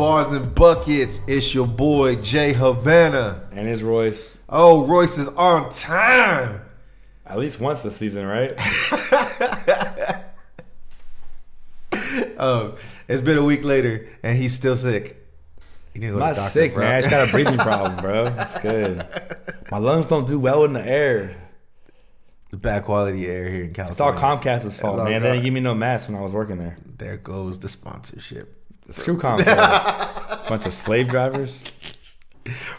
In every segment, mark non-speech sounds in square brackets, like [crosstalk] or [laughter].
Bars and Buckets. It's your boy Jay Havana. And it's Royce. Oh, Royce is on time. At least once this season, right? [laughs] um, it's been a week later and he's still sick. You I'm not doctor, sick, bro. man. I just got a breathing [laughs] problem, bro. That's good. My lungs don't do well in the air. The bad quality air here in California. It's all Comcast's fault, man. They didn't give me no mask when I was working there. There goes the sponsorship. Screw Comcast. [laughs] Bunch of slave drivers.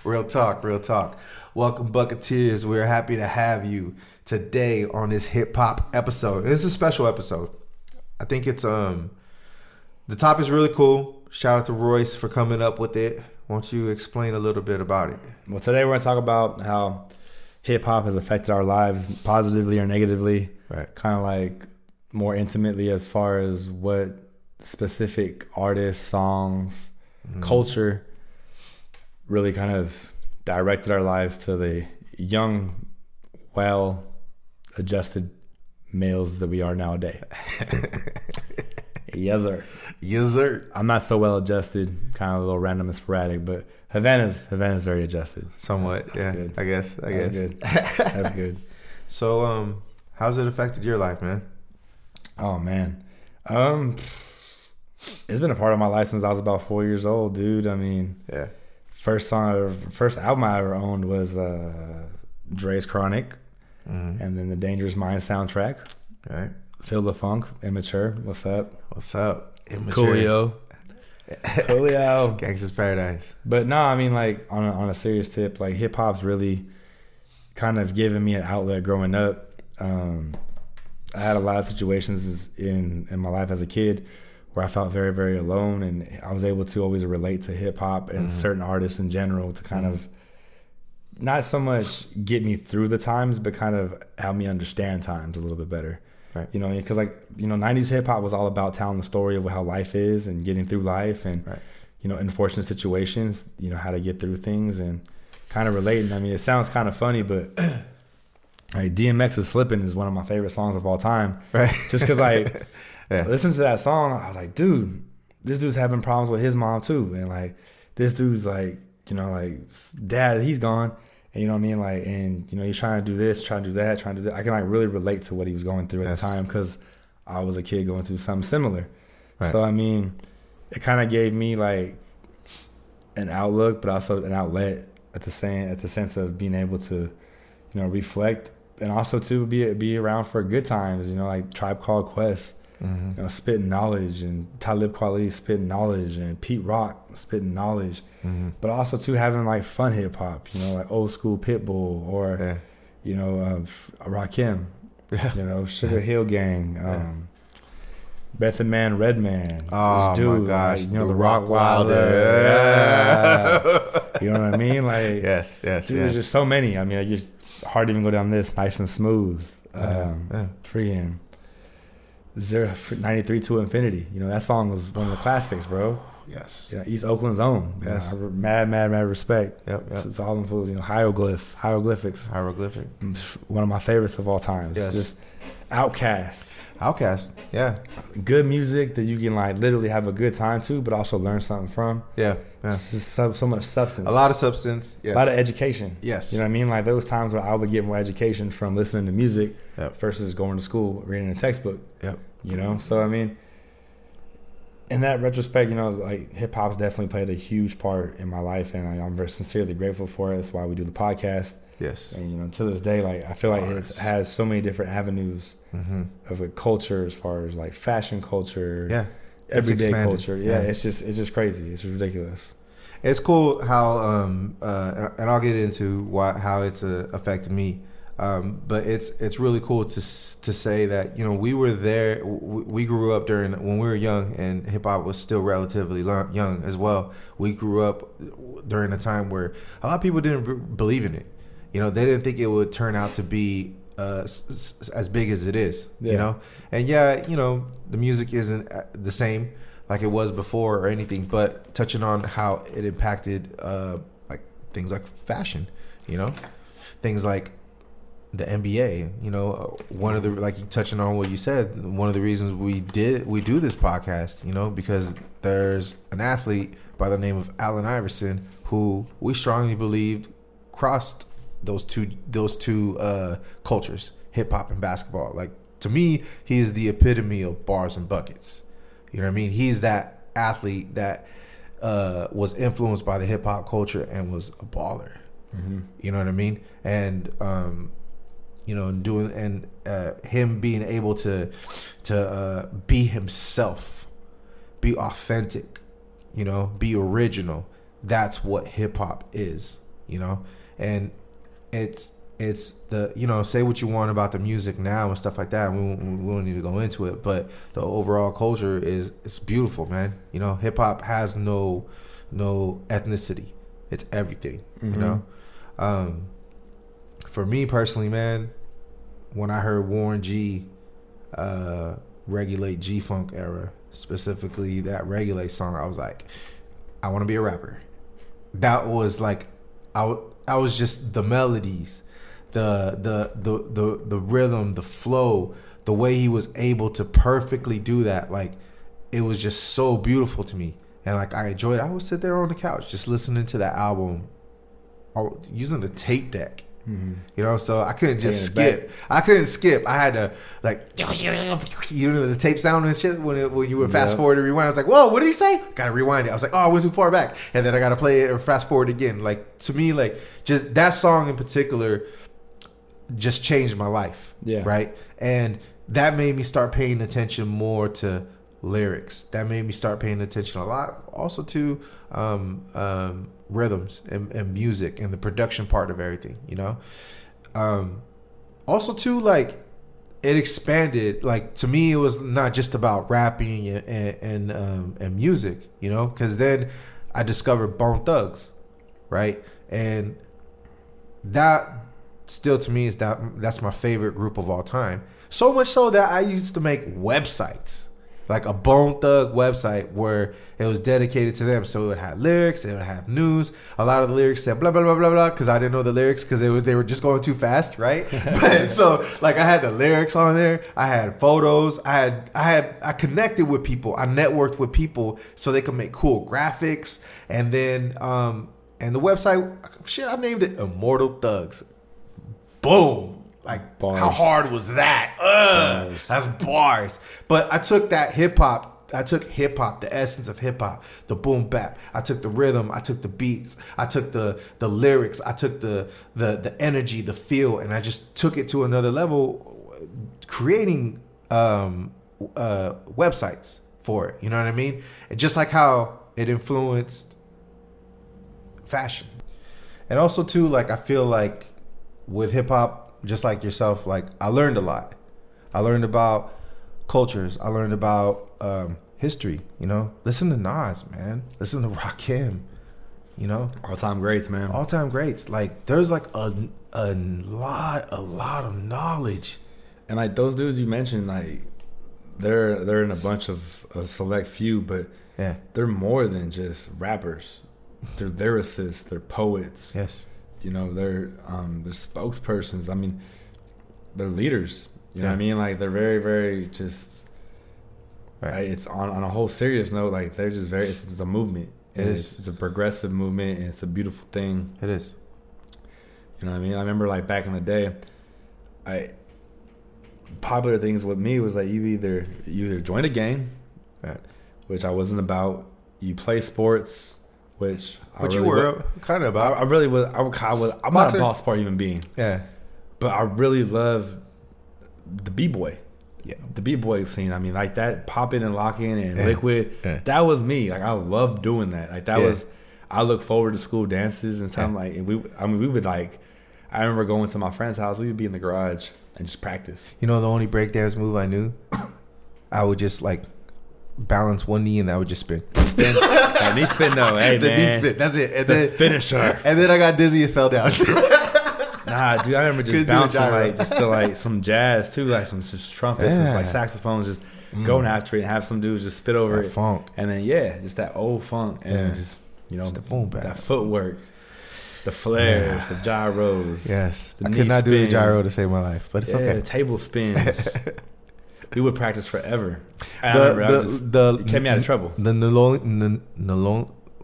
Real talk, real talk. Welcome, Bucketeers. We're happy to have you today on this hip hop episode. This is a special episode. I think it's um the top is really cool. Shout out to Royce for coming up with it. Won't you explain a little bit about it? Well, today we're gonna talk about how hip hop has affected our lives positively or negatively. Right. Kind of like more intimately as far as what specific artists, songs, mm. culture really kind of directed our lives to the young, well adjusted males that we are nowadays. [laughs] yes, sir. Yes, sir. I'm not so well adjusted, kind of a little random and sporadic, but Havana's Havana's very adjusted. Somewhat, That's yeah. Good. I guess. I That's guess. Good. [laughs] That's good. so, um, how's it affected your life, man? Oh man, um, it's been a part of my life since I was about four years old, dude. I mean, yeah. First song, ever, first album I ever owned was uh, Dre's Chronic, mm-hmm. and then the Dangerous Mind soundtrack. Right. Feel the Funk, Immature. What's up? What's up? Immature. Coolio. [laughs] Coolio. Gangsta's Paradise. But no, I mean, like on a, on a serious tip, like hip hop's really kind of given me an outlet growing up. Um, I had a lot of situations in in my life as a kid where I felt very very alone, and I was able to always relate to hip hop and mm-hmm. certain artists in general to kind mm-hmm. of not so much get me through the times, but kind of help me understand times a little bit better. Right. You know, because like you know, '90s hip hop was all about telling the story of how life is and getting through life, and right. you know, unfortunate situations. You know, how to get through things and kind of relating. I mean, it sounds kind of funny, but [clears throat] like DMX's "Slipping" is one of my favorite songs of all time. Right. Just because like [laughs] yeah. listen to that song, I was like, dude, this dude's having problems with his mom too, and like this dude's like, you know, like dad, he's gone and you know what I mean? Like, and you know, he's trying to do this, trying to do that, trying to do that. I can like really relate to what he was going through at yes. the time because I was a kid going through something similar. Right. So I mean, it kind of gave me like an outlook, but also an outlet at the same at the sense of being able to, you know, reflect and also to be be around for good times. You know, like Tribe Called Quest mm-hmm. you know, spitting knowledge, and Talib Kweli spitting knowledge, and Pete Rock spitting knowledge, mm-hmm. but also too having like fun hip hop, you know, like old school Pitbull or yeah. you know uh, Rakim, [laughs] yeah. you know Sugar Hill Gang. Um. Method Man, Redman. Oh dude, my gosh! Like, you know the, the Rockwilder. Yeah. [laughs] you know what I mean? Like [laughs] yes, yes. Dude, there's just so many. I mean, I just hard to even go down this nice and smooth. Um, yeah. Zero ninety three to infinity. You know that song was one of the classics, bro. Yes. Yeah, East Oakland's own. Yes. You know, mad, mad, mad respect. Yep. yep. It's, it's, all in fools. You know, hieroglyph, hieroglyphics. Hieroglyphic. Mm, one of my favorites of all times. Yes. Just OutKast. Outcast, Yeah. Good music that you can like literally have a good time to, but also learn something from. Yeah. yeah. So, so much substance. A lot of substance. Yes. A lot of education. Yes. You know what I mean? Like those times where I would get more education from listening to music yep. versus going to school, reading a textbook. Yep. You know? So I mean in that retrospect, you know, like hip hop's definitely played a huge part in my life, and I, am very sincerely grateful for it. That's why we do the podcast. Yes. And you know, to this day, like I feel like it has so many different avenues mm-hmm. of a culture, as far as like fashion culture, yeah, everyday culture. Yeah, yeah, it's just it's just crazy. It's ridiculous. It's cool how, um, uh, and I'll get into why how it's uh, affected me. Um, but it's it's really cool to to say that you know we were there. We grew up during when we were young, and hip hop was still relatively young as well. We grew up during a time where a lot of people didn't believe in it. You know, they didn't think it would turn out to be uh, as big as it is. Yeah. You know, and yeah, you know, the music isn't uh, the same like it was before or anything. But touching on how it impacted uh, like things like fashion, you know, things like the NBA. You know, one of the like touching on what you said. One of the reasons we did we do this podcast, you know, because there's an athlete by the name of Allen Iverson who we strongly believed crossed those two those two uh, cultures, hip hop and basketball. Like to me, he is the epitome of bars and buckets. You know what I mean? He's that athlete that uh, was influenced by the hip hop culture and was a baller. Mm-hmm. You know what I mean? And um, you know, and doing and uh, him being able to to uh, be himself, be authentic, you know, be original. That's what hip hop is, you know, and it's it's the you know say what you want about the music now and stuff like that. We, we don't need to go into it, but the overall culture is it's beautiful, man. You know, hip hop has no no ethnicity. It's everything. Mm-hmm. You know, um, for me personally, man, when I heard Warren G uh, regulate G Funk era, specifically that regulate song, I was like, I want to be a rapper. That was like, I, I was just the melodies, the, the the the the rhythm, the flow, the way he was able to perfectly do that. Like, it was just so beautiful to me, and like I enjoyed. it. I would sit there on the couch just listening to that album, using the tape deck Mm-hmm. You know, so I couldn't just skip. I couldn't skip. I had to like you know the tape sound and shit when it, when you would fast yep. forward and rewind. I was like, whoa, what did he say? Gotta rewind it. I was like, oh, I went too far back, and then I gotta play it or fast forward again. Like to me, like just that song in particular just changed my life. Yeah. Right. And that made me start paying attention more to lyrics. That made me start paying attention a lot. Also to um, um, rhythms and, and, music and the production part of everything. You know. Um, also too like it expanded. Like to me, it was not just about rapping and and and, um, and music. You know, because then I discovered Bone Thugs, right, and that still to me is that that's my favorite group of all time. So much so that I used to make websites like a Bone Thug website where it was dedicated to them. So it had lyrics, it would have news. A lot of the lyrics said blah blah blah blah blah because I didn't know the lyrics because they were they were just going too fast, right? [laughs] but so like I had the lyrics on there, I had photos, I had I had I connected with people, I networked with people so they could make cool graphics, and then um and the website shit I named it Immortal Thugs. Boom like bars. how hard was that? Ugh, bars. That's bars. But I took that hip hop. I took hip hop, the essence of hip hop, the boom bap. I took the rhythm. I took the beats. I took the the lyrics. I took the the the energy, the feel, and I just took it to another level, creating um, uh, websites for it. You know what I mean? And just like how it influenced fashion, and also too, like I feel like with hip hop just like yourself, like I learned a lot. I learned about cultures. I learned about um, history. You know, listen to Nas, man. Listen to Rakim. You know, all time greats, man. All time greats. Like there's like a a lot a lot of knowledge. And like those dudes you mentioned, like they're they're in a bunch of a select few, but yeah, they're more than just rappers. They're lyricists. They're poets. Yes you know they're um they're spokespersons i mean they're leaders you yeah. know what i mean like they're very very just right. it's on on a whole serious note like they're just very it's, it's a movement it is. It's, it's, a progressive movement and it's a beautiful thing it is you know what i mean i remember like back in the day i popular things with me was like you either you either join a gang right. which i wasn't about you play sports which what really you were kind of about. I, I, really was. I, I was. I'm Boxer. not a boss part human being. Yeah, but I really love the b boy. Yeah, the b boy scene. I mean, like that popping and locking and yeah. liquid. Yeah. That was me. Like I love doing that. Like that yeah. was. I look forward to school dances and something like. And we. I mean, we would like. I remember going to my friend's house. We would be in the garage and just practice. You know, the only breakdance move I knew, [coughs] I would just like balance one knee and I would just spin. Spin. [laughs] hey, knee spin though. Hey the man. Knee spin. That's it. And the then finisher. And then I got dizzy and fell down. [laughs] nah, dude, I remember just bouncing like just to like some jazz too, like some just trumpets, yeah. and like saxophones, just mm. going after it, and have some dudes just spit over that it, funk, and then yeah, just that old funk, and yeah. just you know, just the boom back. that footwork. the flares, the gyros. Yes, The I could not do the spins. gyro to save my life, but it's yeah, okay. table spins. [laughs] we would practice forever. I The remember the just, the it kept me out of trouble. The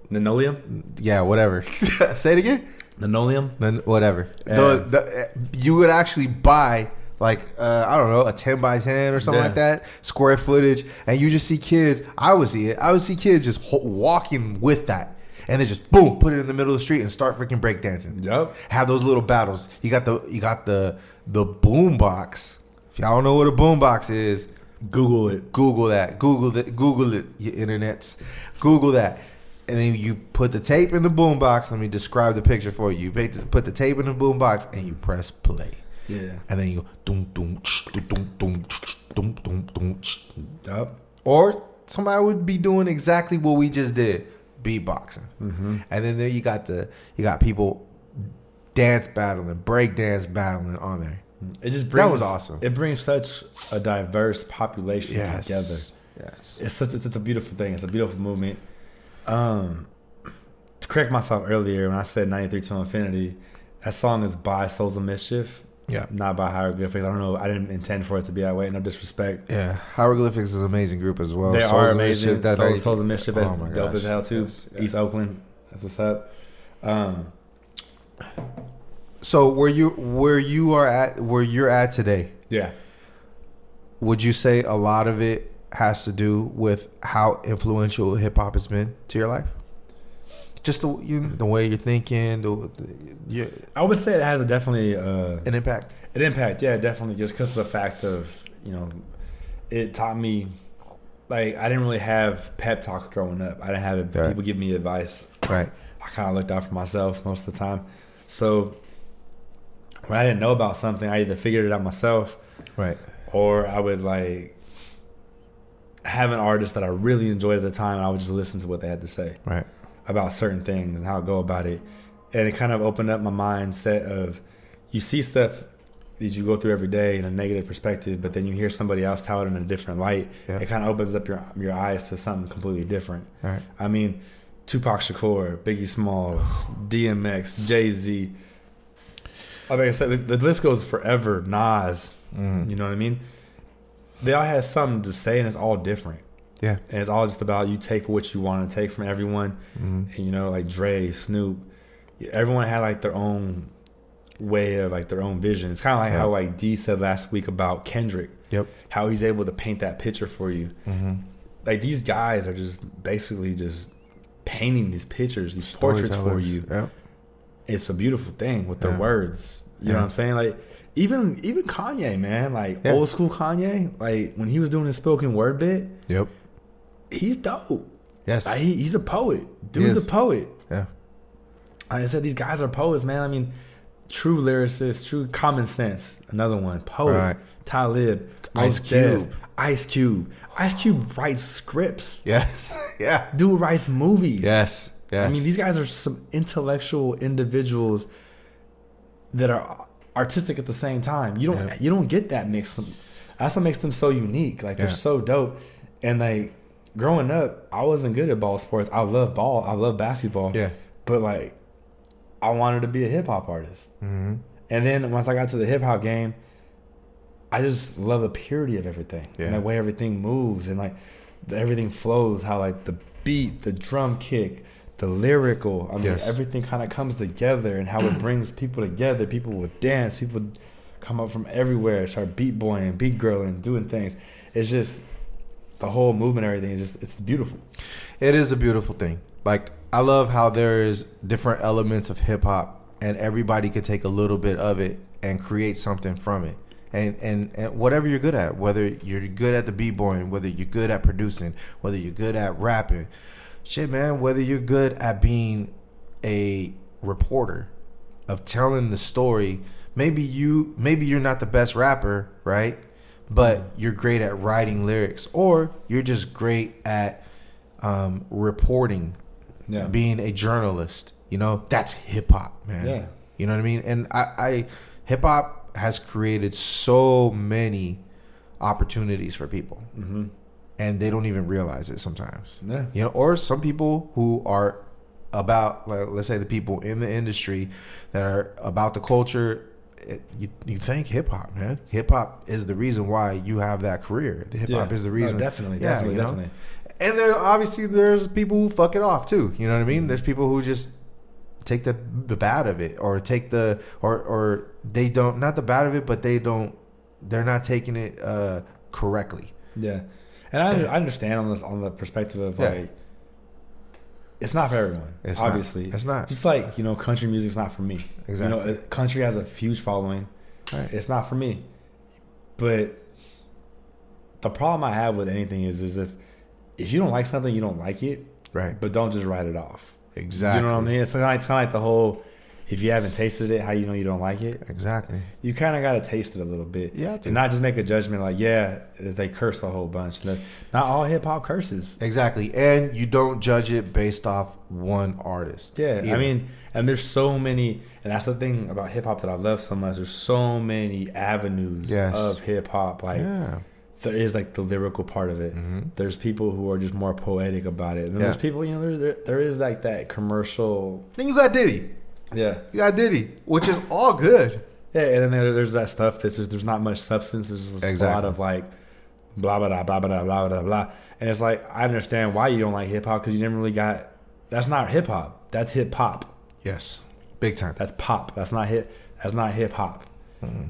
Linoleum, yeah, whatever. [laughs] Say it again. linoleum. Then whatever. Yeah. The, the, you would actually buy like uh, I don't know a ten by ten or something Yeah. like that square footage, and you just see kids. I would see it. I would see kids just ho- walking with that, and they just boom put it in the middle of the street and start freaking breakdancing. Yup. Have those little battles. You got the you got the the boom box. If y'all don't know what a boom box is, Google it. Google that. Google it. Google it. You internets. Google that. And then you put the tape in the boombox. Let me describe the picture for you. You put the- tape in the boombox and you press play. Yeah. And then you go doom doom doom doom doom doom doom ch. Or somebody would be doing exactly what we just did, beatboxing. Mm-hmm. And then there you got the you got people dance battling, break dance battling on there. It just brings That was awesome. It brings such a diverse population Yes. together. Yes. It's such it's, it's a beautiful thing. It's a beautiful movement. Um, to correct myself earlier when I said ninety three to infinity, that song is by Souls of Mischief, Yeah. not by Hieroglyphics. I don't know. I didn't intend for it to be that way. No disrespect. Yeah, Hieroglyphics is an amazing group as well. they Souls are amazing. Mischief, that Souls, Souls of Mischief is Oh dope gosh. as hell too. Yes, yes. East Oakland. That's what's up. Um, So where you where you are at where you're at today, yeah. would you say a lot of it has to do with how influential hip hop has been to your life? Just the you, the way you're thinking, the, the your, I would say it has a definitely uh, an impact. An impact, yeah, definitely. Just because of the fact of you know, it taught me like I didn't really have pep talks growing up. I didn't have Right. people give me advice. Right. I kind of looked out for myself most of the time. So when I didn't know about something, I either figured it out myself Right. or I would like have an artist that I really enjoyed at the time, and I would just listen to what they had to say Right. about certain things and how to go about it. And it kind of opened up my mindset of you see stuff that you go through every day in a negative perspective, but then you hear somebody else tell it in a different light. Yeah. It kind of opens up your your eyes to something completely different. Right. I mean, Tupac Shakur, Biggie Smalls, DMX, Jay Z. Like I said, the, the list goes forever. Nas, Mhm. you know what I mean? They all have something to say, and it's all different. Yeah. And it's all just about you take what you want to take from everyone. Mhm. And you know, like Dre, Snoop, everyone had like their own way of like their own vision. It's kind of like how like D said last week about Kendrick, Yep. how he's able to paint that picture for you. Mm-hmm. Like these guys are just basically just painting these pictures, these portraits for you. Yep. It's a beautiful thing with Yeah. words. You know what I'm saying? Like even even Kanye, man, like Yeah. old school Kanye, like when he was doing his spoken word bit, Yep. he's dope. Yes. Like, he, he's a poet. Dude's a poet. yeah. Like I said, these guys are poets, man. I mean, true lyricists, true common sense. Another one, poet. Right. Talib, Ice Cube. Ice Cube. Ice Cube writes scripts. Yes. [laughs] yeah. Dude writes movies. Yes. Yes. I mean, these guys are some intellectual individuals that are artistic at the same time. You don't Yeah. you don't get that mix. That's what makes them so unique. Like they're Yeah. so dope. And like growing up, I wasn't good at ball sports. I love ball. I love basketball. Yeah. But like, I wanted to be a hip hop artist. Mm-hmm. And then once I got to the hip hop game, I just love the purity of everything Yeah. and the way everything moves and like everything flows. How like the beat, the drum kick, the lyrical. I mean, Yes. everything kind of comes together and how it [clears throat] brings people together. People would dance. People come up from everywhere, start beat boying, beat girling, doing things. It's just the whole movement, everything is just it's beautiful. It is a beautiful thing. Like I love how there's different elements of hip hop, and everybody could take a little bit of it and create something from it. And and and whatever you're good at, whether you're good at the b-boying, whether you're good at producing, whether you're good at rapping, shit, man, whether you're good at being a reporter of telling the story. Maybe you maybe you're not the best rapper, right? But you're great at writing lyrics, or you're just great at um, reporting, Yeah. being a journalist. You know, that's hip hop, man. Yeah. You know what I mean? And I, I hip hop has created so many opportunities for people, Mm-hmm. And they don't even realize it sometimes. Yeah. You know, or some people who are about, like, let's say, the people in the industry that are about the culture, it, you, you thank hip hop, man. Hip hop is the reason why you have that career. The hip hop Yeah. is the No, reason. definitely, Yeah, definitely, you know? definitely. And there obviously there's people who fuck it off too. You know what I mean? There's people who just take the the bad of it or take the or or they don't not the bad of it, but they don't they're not taking it uh correctly. Yeah, and I, I understand on this on the perspective of Yeah. like, it's not for everyone. It's not. obviously, It's not. Just like you know, country music's not for me. Exactly. You know, uh, country has a huge following. Right. It's not for me. But the problem I have with anything is, is if if you don't like something, you don't like it. Right. But don't just write it off. Exactly. You know what I mean? It's kind of like, it's kinda like the whole. If you haven't tasted it, how you know you don't like it? Exactly. you kind of got to taste it a little bit. Yeah. to. And not just make a judgment like, yeah, they curse a whole bunch. Not all hip hop curses. Exactly. And you don't judge it based off one artist. Yeah. I mean, and there's so many, and that's the thing about hip hop that I love so much. There's so many avenues Yes. of hip hop. Like, Yeah. there is like the lyrical part of it. Mhm. There's people who are just more poetic about it. And then Yeah. there's people, you know, there, there, there is like that commercial. Then you got Diddy. Yeah. You got Diddy, which is all good. Yeah, and then there, there's that stuff that's just there's not much substance. There's just a lot of like blah blah blah blah blah blah blah blah. And it's like I understand why you don't like hip hop because you never really got. That's not hip hop. That's hip hop. Yes. Big time. That's pop. That's not hip. That's not hip hop.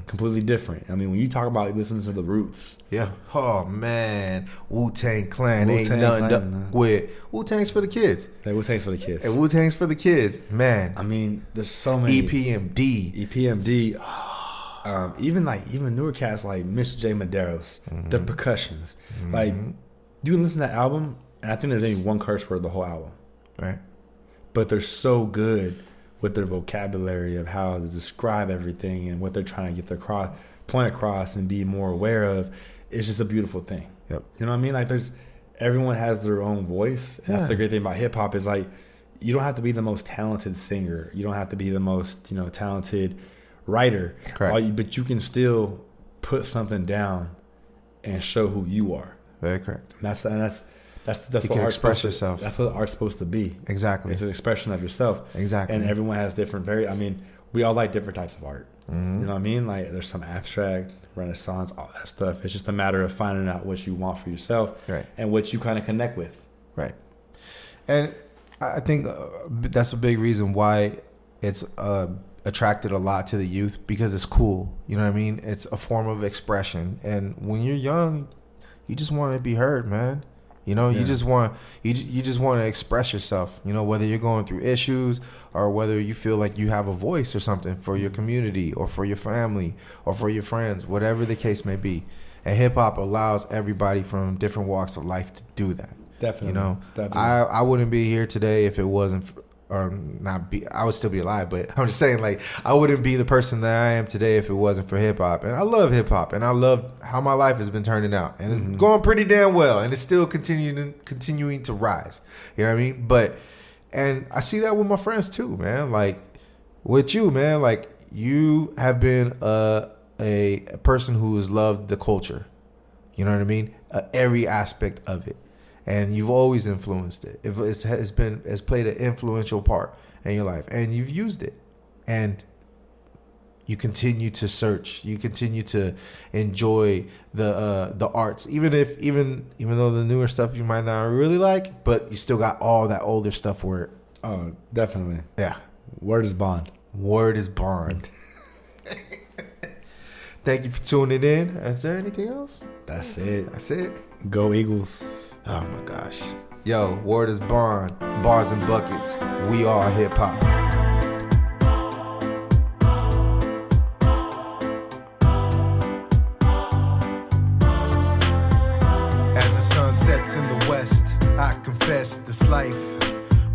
Completely different. I mean, when you talk about listening to the roots, Yeah. Oh man, Wu Tang Clan ain't Wu-Tang nothing Clan, to- man. with Wu Tang's for the kids. that what takes for the kids. And Wu Tang's for the kids, man. I mean, there's so many EPMD. EPMD. [sighs] Um, even like even newer cats like Mr. J Medeiros, Mm-hmm. the Procussions. Like you can listen to that album, and I think there's only one curse word the whole album. Right. but they're so good with their vocabulary of how to describe everything and what they're trying to get their cross, point across and be more aware of. It's just a beautiful thing. Yep. You know what I mean? Like there's everyone has their own voice. And Yeah. That's the great thing about hip hop is like you don't have to be the most talented singer. You don't have to be the most, you know, talented writer. Correct. But you can still put something down and show who you are. Very correct. And that's and that's that's that's You what can express supposed to- yourself. That's what art's supposed to be. Exactly. It's an expression of yourself. Exactly. And everyone has different very I mean, we all like different types of art. Mhm. You know what I mean? Like there's some abstract, renaissance, all that stuff. It's just a matter of finding out what you want for yourself Right. and what you kind of connect with. Right. And I I think uh, that's a big reason why it's uh, attracted a lot to the youth because it's cool. You know what I mean? It's a form of expression. And when you're young, you just want to be heard, man. You know, you just want you you just want to express yourself. You know, whether you're going through issues or whether you feel like you have a voice or something for your community or for your family or for your friends, whatever the case may be. And hip hop allows everybody from different walks of life to do that. Definitely. You know, Definitely. I I wouldn't be here today if it wasn't, or not be. I would still be alive, but [laughs] I'm just saying, like, I wouldn't be the person that I am today if it wasn't for hip hop. And I love hip hop, and I love how my life has been turning out, and it's going pretty damn well, and it's still continuing continuing to rise. You know what I mean? But, and I see that with my friends too, man. Like, with you, man. Like, you have been a a, a person who has loved the culture. You know what I mean? Uh, every aspect of it, and you've always influenced it. If it's has been has played an influential part in your life, and you've used it, and you continue to search. You continue to enjoy the uh, the arts, even if even even though the newer stuff you might not really like, but you still got all that older stuff where oh, definitely. yeah, Word is bond. word is bond. [laughs] Thank you for tuning in. Is there anything else? That's it. That's it. Go Eagles. Oh my gosh. Yo, word is bond. Bars and buckets. We are hip hop. As the sun sets in the west, I confess this life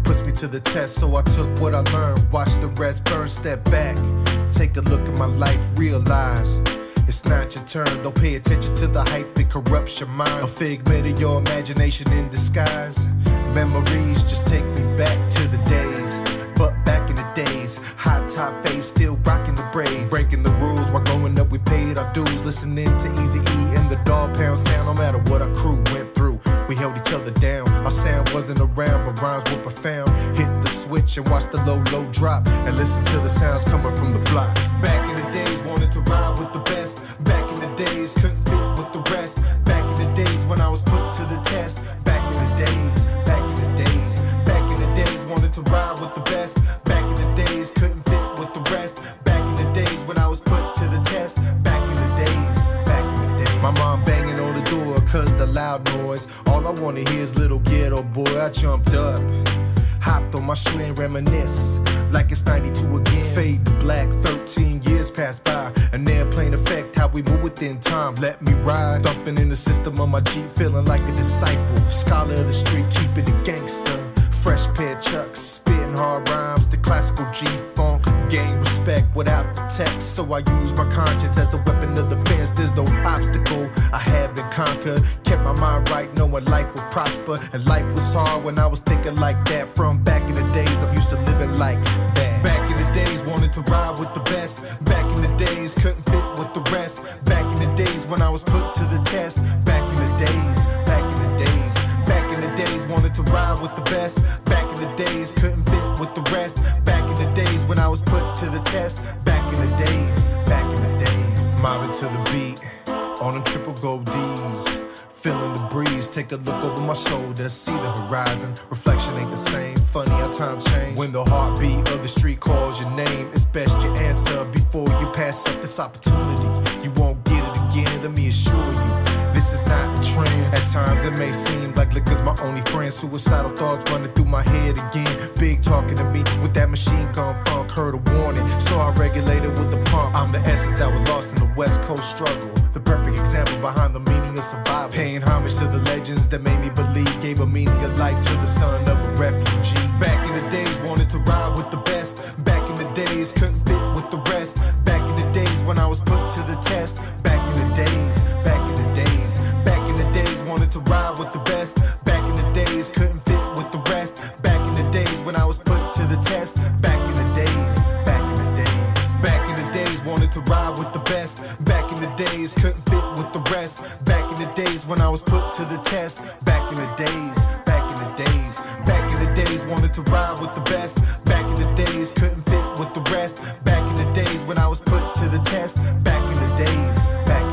puts me to the test. So I took what I learned, watched the rest burn, step back, take a look at my life, realize. It's not your turn, don't pay attention to the hype, it corrupts your mind. A figment of your imagination in disguise. Memories just take me back to the days. But back in the days, hot top face, still rocking the braids. Breaking the rules while growing up, we paid our dues. Listening to Easy E and the dog pound sound, no matter what our crew went through. We held each other down. Our sound wasn't around, but rhymes were profound. Hit the switch and watch the low, low drop. And listen to the sounds coming from the block. Back in the days, wanted to ride with the best. Back in the days, couldn't fit with the rest. Back in the days when I was put to the test. Back in the days, back in the days, back in the days, wanted to ride with the best. Back in the days, couldn't fit with the rest. Back in the days when I was put loud noise. All I wanna hear is little ghetto boy. I jumped up. Hopped on my shoe and reminisce like it's 92 again. Fade to black, 13 years pass by. An airplane effect, how we move within time. Let me ride, thumping in the system of my Jeep, feeling like a disciple. Scholar of the street, keeping it gangster. Fresh pair chucks, spitting hard rhymes, the classical G funk. Gain respect without the text, so I use my conscience as the weapon of defense. There's no obstacle I haven't conquered. Kept my mind right, knowing life would prosper. And life was hard when I was thinking like that. From back in the days, I'm used to living like that. Back in the days, wanted to ride with the best. Back in the days, couldn't fit with the rest. Back in the days when I was put to the test. Back in the days, back in the days. Back in the days, wanted to ride with the best. Back in the days, couldn't fit with the rest. Back the days when I was put to the test. Back in the days, back in the days. Mobbing to the beat, on them triple gold D's. Feeling the breeze, take a look over my shoulder, see the horizon. Reflection ain't the same, funny how times change. When the heartbeat of the street calls your name, it's best you answer before you pass up this opportunity. You won't get it again, let me assure you. This is not a trend. At times it may seem like liquor's my only friend. Suicidal thoughts running through my head again. Big talking to me with that machine gun funk. Heard a warning, so I regulated with the pump. I'm the essence that was lost in the West Coast struggle. The perfect example behind the meaning of survival. Paying homage to the legends that made me believe. Gave a meaning of life to the son of a refugee. Days, couldn't fit with the rest. Back in the days when I was put to the test. Back in the days, back in the days. Back in the days, wanted to ride with the best. Back in the days, couldn't fit with the rest. Back in the days when I was put to the test. Back in the days, back